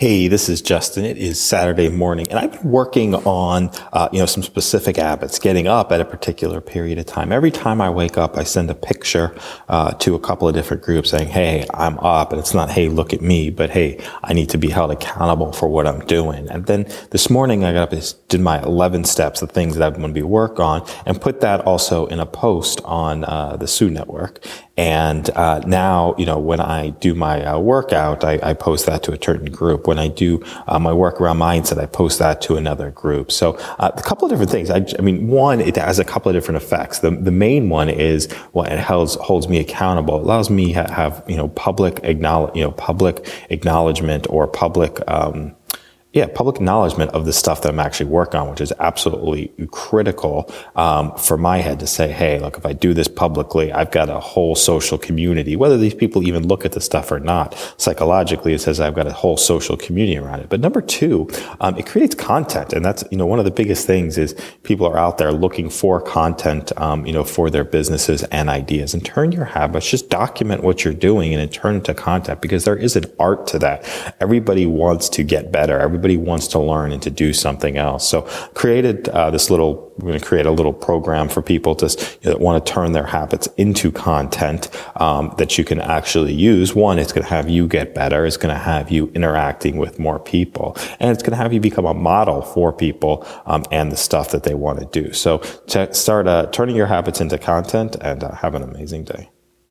Hey, this is Justin. It is Saturday morning, and I've been working on, uh, you know, some specific habits. Getting up at a particular period of time. Every time I wake up, I send a picture uh, to a couple of different groups saying, "Hey, I'm up," and it's not, "Hey, look at me," but "Hey, I need to be held accountable for what I'm doing." And then this morning, I got up and did my 11 steps, the things that I'm going to be work on, and put that also in a post on uh, the Sue Network. And uh, now, you know, when I do my uh, workout, I, I, post that to a certain group. When I do uh, my work around mindset, I post that to another group. So uh, a couple of different things. I, I, mean, one, it has a couple of different effects. The, the main one is well, it holds, holds me accountable. It allows me to have, you know, public acknowledge, you know, public acknowledgement or public, um, yeah, public acknowledgement of the stuff that I'm actually working on, which is absolutely critical um, for my head to say, hey, look, if I do this publicly, I've got a whole social community. Whether these people even look at the stuff or not, psychologically, it says I've got a whole social community around it. But number two, um, it creates content, and that's you know one of the biggest things is people are out there looking for content, um, you know, for their businesses and ideas. And turn your habits, just document what you're doing, and turn it into content because there is an art to that. Everybody wants to get better. Everybody everybody wants to learn and to do something else. So created uh, this little, we're going to create a little program for people to you know, want to turn their habits into content um, that you can actually use. One, it's going to have you get better. It's going to have you interacting with more people, and it's going to have you become a model for people um, and the stuff that they want to do. So start uh, turning your habits into content and uh, have an amazing day.